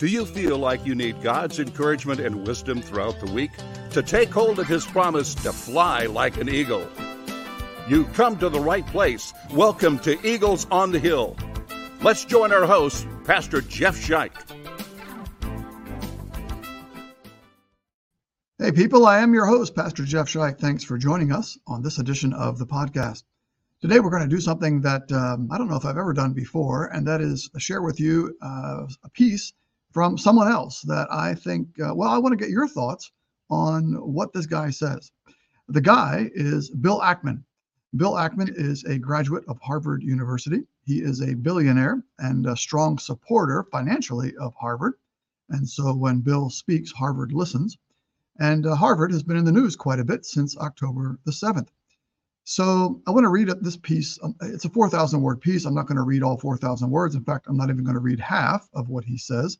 Do you feel like you need God's encouragement and wisdom throughout the week to take hold of His promise to fly like an eagle? You come to the right place. Welcome to Eagles on the Hill. Let's join our host, Pastor Jeff Scheich. Hey, people, I am your host, Pastor Jeff Scheich. Thanks for joining us on this edition of the podcast. Today, we're going to do something that um, I don't know if I've ever done before, and that is share with you uh, a piece from someone else that I think, uh, well, I want to get your thoughts on what this guy says. The guy is Bill Ackman. Bill Ackman is a graduate of Harvard University. He is a billionaire and a strong supporter financially of Harvard. And so when Bill speaks, Harvard listens. And uh, Harvard has been in the news quite a bit since October the 7th. So I want to read this piece. Um, it's a 4,000 word piece. I'm not going to read all 4,000 words. In fact, I'm not even going to read half of what he says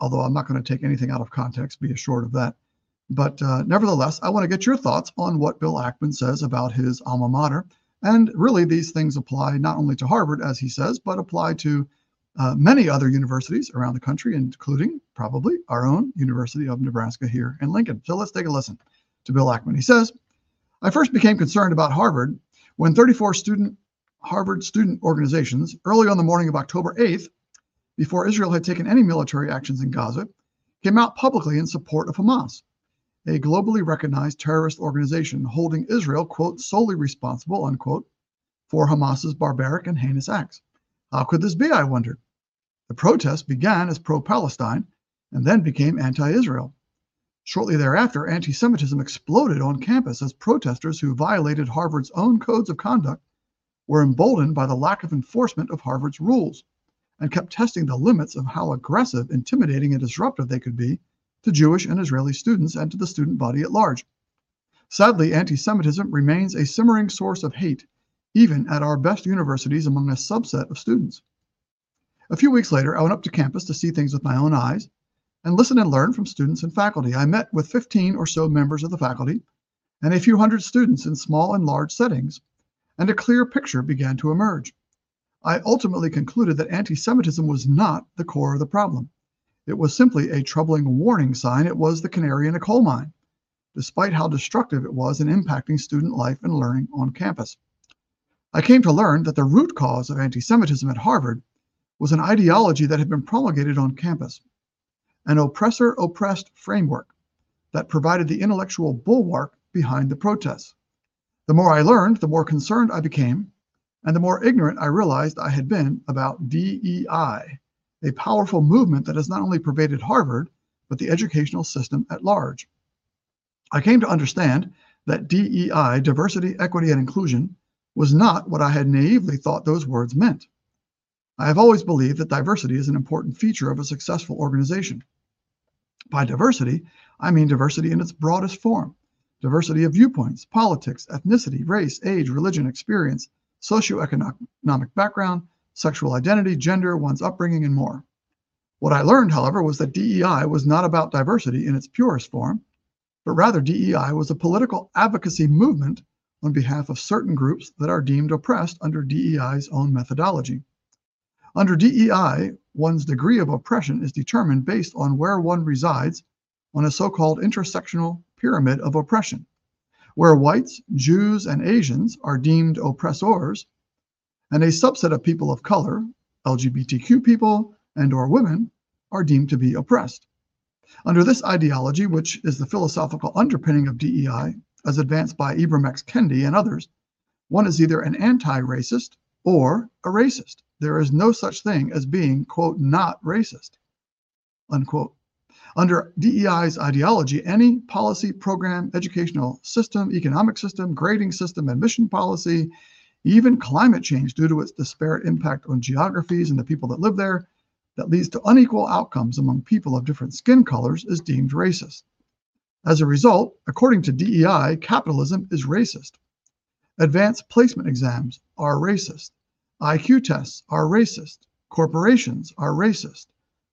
although I'm not going to take anything out of context, be assured of that. But uh, nevertheless, I want to get your thoughts on what Bill Ackman says about his alma mater. And really, these things apply not only to Harvard, as he says, but apply to uh, many other universities around the country, including probably our own University of Nebraska here in Lincoln. So let's take a listen to Bill Ackman. He says, I first became concerned about Harvard when 34 student Harvard student organizations, early on the morning of October 8th, before Israel had taken any military actions in Gaza, came out publicly in support of Hamas, a globally recognized terrorist organization holding Israel, quote, solely responsible, unquote, for Hamas's barbaric and heinous acts. How could this be, I wondered? The protest began as pro Palestine and then became anti Israel. Shortly thereafter, anti Semitism exploded on campus as protesters who violated Harvard's own codes of conduct were emboldened by the lack of enforcement of Harvard's rules and kept testing the limits of how aggressive, intimidating, and disruptive they could be to Jewish and Israeli students and to the student body at large. Sadly, anti Semitism remains a simmering source of hate, even at our best universities among a subset of students. A few weeks later, I went up to campus to see things with my own eyes and listen and learn from students and faculty. I met with 15 or so members of the faculty and a few hundred students in small and large settings, and a clear picture began to emerge. I ultimately concluded that anti Semitism was not the core of the problem. It was simply a troubling warning sign. It was the canary in a coal mine, despite how destructive it was in impacting student life and learning on campus. I came to learn that the root cause of anti Semitism at Harvard was an ideology that had been promulgated on campus, an oppressor oppressed framework that provided the intellectual bulwark behind the protests. The more I learned, the more concerned I became and the more ignorant I realized I had been about DEI, a powerful movement that has not only pervaded Harvard, but the educational system at large. I came to understand that DEI, diversity, equity, and inclusion, was not what I had naively thought those words meant. I have always believed that diversity is an important feature of a successful organization. By diversity, I mean diversity in its broadest form diversity of viewpoints, politics, ethnicity, race, age, religion, experience, socioeconomic background, sexual identity, gender, one's upbringing, and more. What I learned, however, was that DEI was not about diversity in its purest form, but rather DEI was a political advocacy movement on behalf of certain groups that are deemed oppressed under DEI's own methodology. Under DEI, one's degree of oppression is determined based on where one resides on a so called intersectional pyramid of oppression where whites, Jews, and Asians are deemed oppressors, and a subset of people of color, LGBTQ people, and or women, are deemed to be oppressed. Under this ideology, which is the philosophical underpinning of DEI, as advanced by Ibram X. Kendi and others, one is either an anti-racist or a racist. There is no such thing as being, quote, not racist, unquote. Under DEI's ideology, any policy, program, educational system, economic system, grading system, admission policy, even climate change due to its disparate impact on geographies and the people that live there, that leads to unequal outcomes among people of different skin colors is deemed racist. As a result, according to DEI, capitalism is racist. Advanced placement exams are racist. IQ tests are racist. Corporations are racist.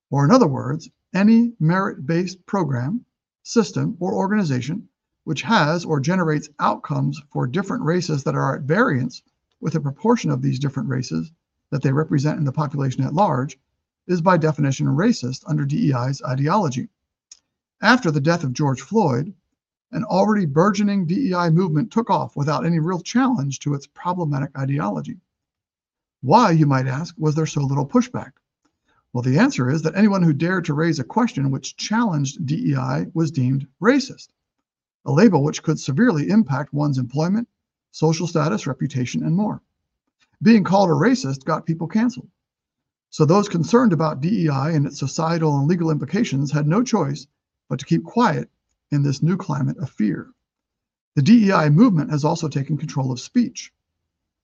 Or, in other words, any merit-based program, system, or organization which has or generates outcomes for different races that are at variance with a proportion of these different races that they represent in the population at large is by definition racist under DEI's ideology. After the death of George Floyd, an already burgeoning DEI movement took off without any real challenge to its problematic ideology. Why, you might ask, was there so little pushback? Well, the answer is that anyone who dared to raise a question which challenged DEI was deemed racist, a label which could severely impact one's employment, social status, reputation, and more. Being called a racist got people canceled. So those concerned about DEI and its societal and legal implications had no choice but to keep quiet in this new climate of fear. The DEI movement has also taken control of speech.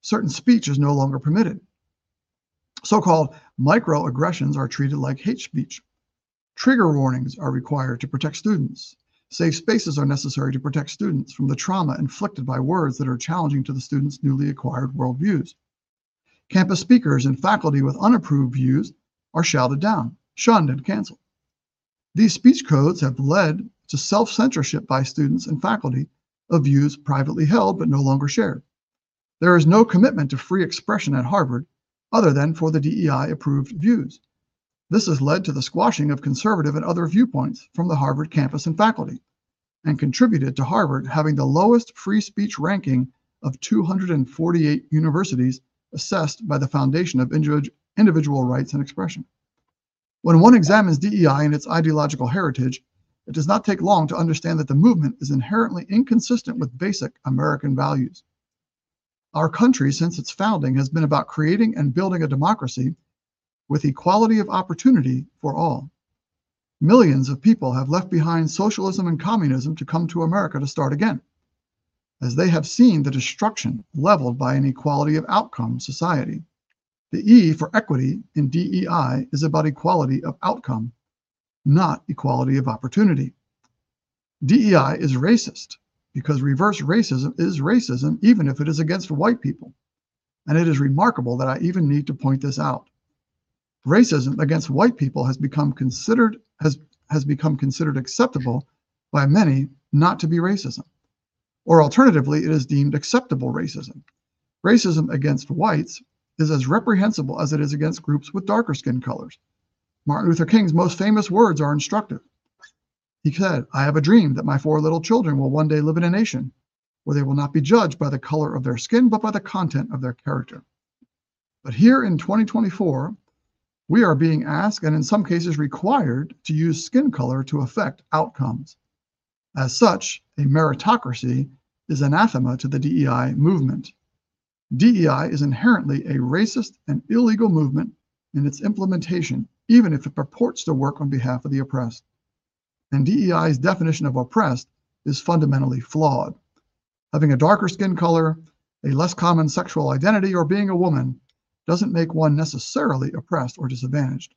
Certain speech is no longer permitted. So called microaggressions are treated like hate speech. Trigger warnings are required to protect students. Safe spaces are necessary to protect students from the trauma inflicted by words that are challenging to the students' newly acquired worldviews. Campus speakers and faculty with unapproved views are shouted down, shunned, and canceled. These speech codes have led to self censorship by students and faculty of views privately held but no longer shared. There is no commitment to free expression at Harvard other than for the DEI approved views. This has led to the squashing of conservative and other viewpoints from the Harvard campus and faculty, and contributed to Harvard having the lowest free speech ranking of 248 universities assessed by the Foundation of Individual Rights and Expression. When one examines DEI and its ideological heritage, it does not take long to understand that the movement is inherently inconsistent with basic American values. Our country, since its founding, has been about creating and building a democracy with equality of opportunity for all. Millions of people have left behind socialism and communism to come to America to start again, as they have seen the destruction leveled by an equality of outcome society. The E for equity in DEI is about equality of outcome, not equality of opportunity. DEI is racist because reverse racism is racism, even if it is against white people. And it is remarkable that I even need to point this out. Racism against white people has become considered has has become considered acceptable by many not to be racism. Or alternatively, it is deemed acceptable racism. Racism against whites is as reprehensible as it is against groups with darker skin colors. Martin Luther King's most famous words are instructive. He said, I have a dream that my four little children will one day live in a nation where they will not be judged by the color of their skin, but by the content of their character. But here in 2024, we are being asked and in some cases required to use skin color to affect outcomes. As such, a meritocracy is anathema to the DEI movement. DEI is inherently a racist and illegal movement in its implementation, even if it purports to work on behalf of the oppressed and DEI's definition of oppressed is fundamentally flawed. Having a darker skin color, a less common sexual identity, or being a woman doesn't make one necessarily oppressed or disadvantaged.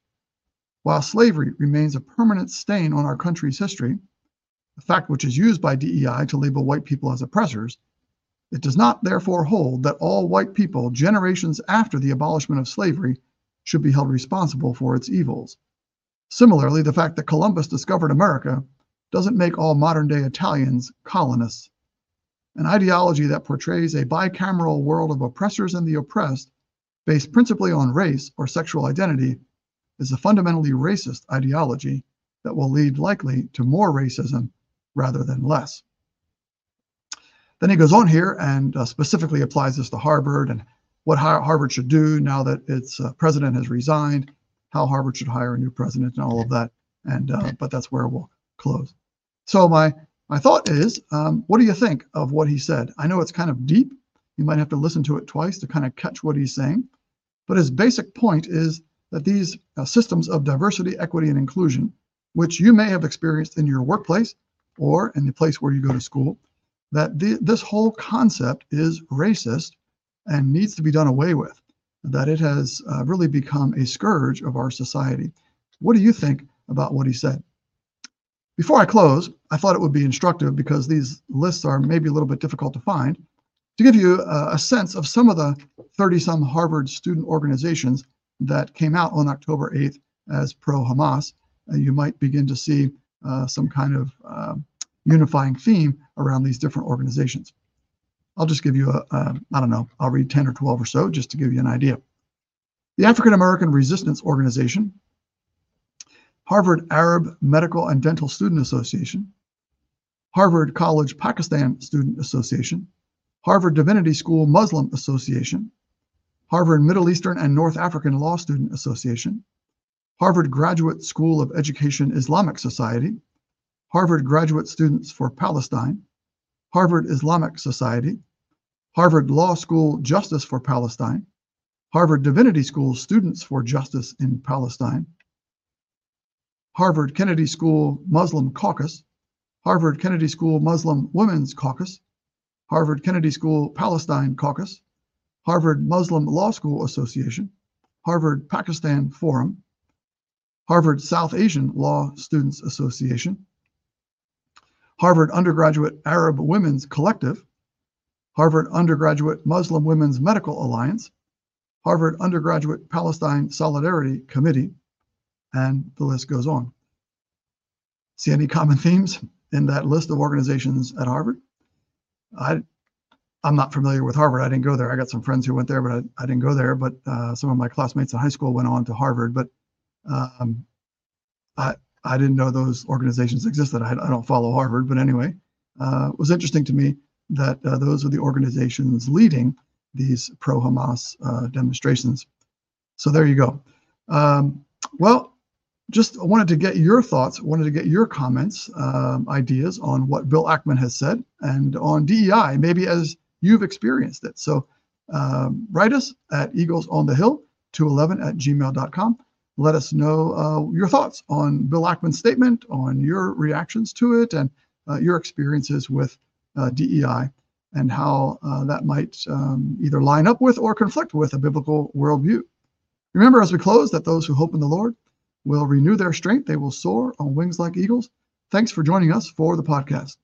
While slavery remains a permanent stain on our country's history, a fact which is used by DEI to label white people as oppressors, it does not therefore hold that all white people generations after the abolishment of slavery should be held responsible for its evils. Similarly, the fact that Columbus discovered America doesn't make all modern day Italians colonists. An ideology that portrays a bicameral world of oppressors and the oppressed, based principally on race or sexual identity, is a fundamentally racist ideology that will lead likely to more racism rather than less. Then he goes on here and uh, specifically applies this to Harvard and what Harvard should do now that its uh, president has resigned how Harvard should hire a new president and all of that. And uh, but that's where we'll close. So my my thought is, um, what do you think of what he said? I know it's kind of deep. You might have to listen to it twice to kind of catch what he's saying. But his basic point is that these uh, systems of diversity, equity, and inclusion, which you may have experienced in your workplace or in the place where you go to school, that the, this whole concept is racist and needs to be done away with that it has uh, really become a scourge of our society. What do you think about what he said? Before I close, I thought it would be instructive because these lists are maybe a little bit difficult to find to give you a, a sense of some of the 30 some Harvard student organizations that came out on October 8th as pro Hamas. Uh, you might begin to see uh, some kind of uh, unifying theme around these different organizations. I'll just give you a, a I don't know, I'll read 10 or 12 or so just to give you an idea. The African American Resistance Organization, Harvard Arab Medical and Dental Student Association, Harvard College Pakistan Student Association, Harvard Divinity School Muslim Association, Harvard Middle Eastern and North African Law Student Association, Harvard Graduate School of Education Islamic Society, Harvard Graduate Students for Palestine, Harvard Islamic Society, Harvard Law School Justice for Palestine, Harvard Divinity School Students for Justice in Palestine, Harvard Kennedy School Muslim Caucus, Harvard Kennedy School Muslim Women's Caucus, Harvard Kennedy School Palestine Caucus, Harvard Muslim Law School Association, Harvard Pakistan Forum, Harvard South Asian Law Students Association, Harvard Undergraduate Arab Women's Collective, Harvard Undergraduate Muslim Women's Medical Alliance, Harvard Undergraduate Palestine Solidarity Committee, and the list goes on. See any common themes in that list of organizations at Harvard? I, I'm not familiar with Harvard. I didn't go there. I got some friends who went there, but I, I didn't go there. But uh, some of my classmates in high school went on to Harvard. But um, I, I didn't know those organizations existed. I, I don't follow Harvard, but anyway, uh, it was interesting to me that uh, those are the organizations leading these pro Hamas uh, demonstrations. So there you go. Um, well, just wanted to get your thoughts, wanted to get your comments, um, ideas on what Bill Ackman has said and on DEI, maybe as you've experienced it. So um, write us at Eagles on the Hill 211 at gmail.com. Let us know uh, your thoughts on Bill Ackman's statement, on your reactions to it, and uh, your experiences with uh, DEI and how uh, that might um, either line up with or conflict with a biblical worldview. Remember, as we close, that those who hope in the Lord will renew their strength. They will soar on wings like eagles. Thanks for joining us for the podcast.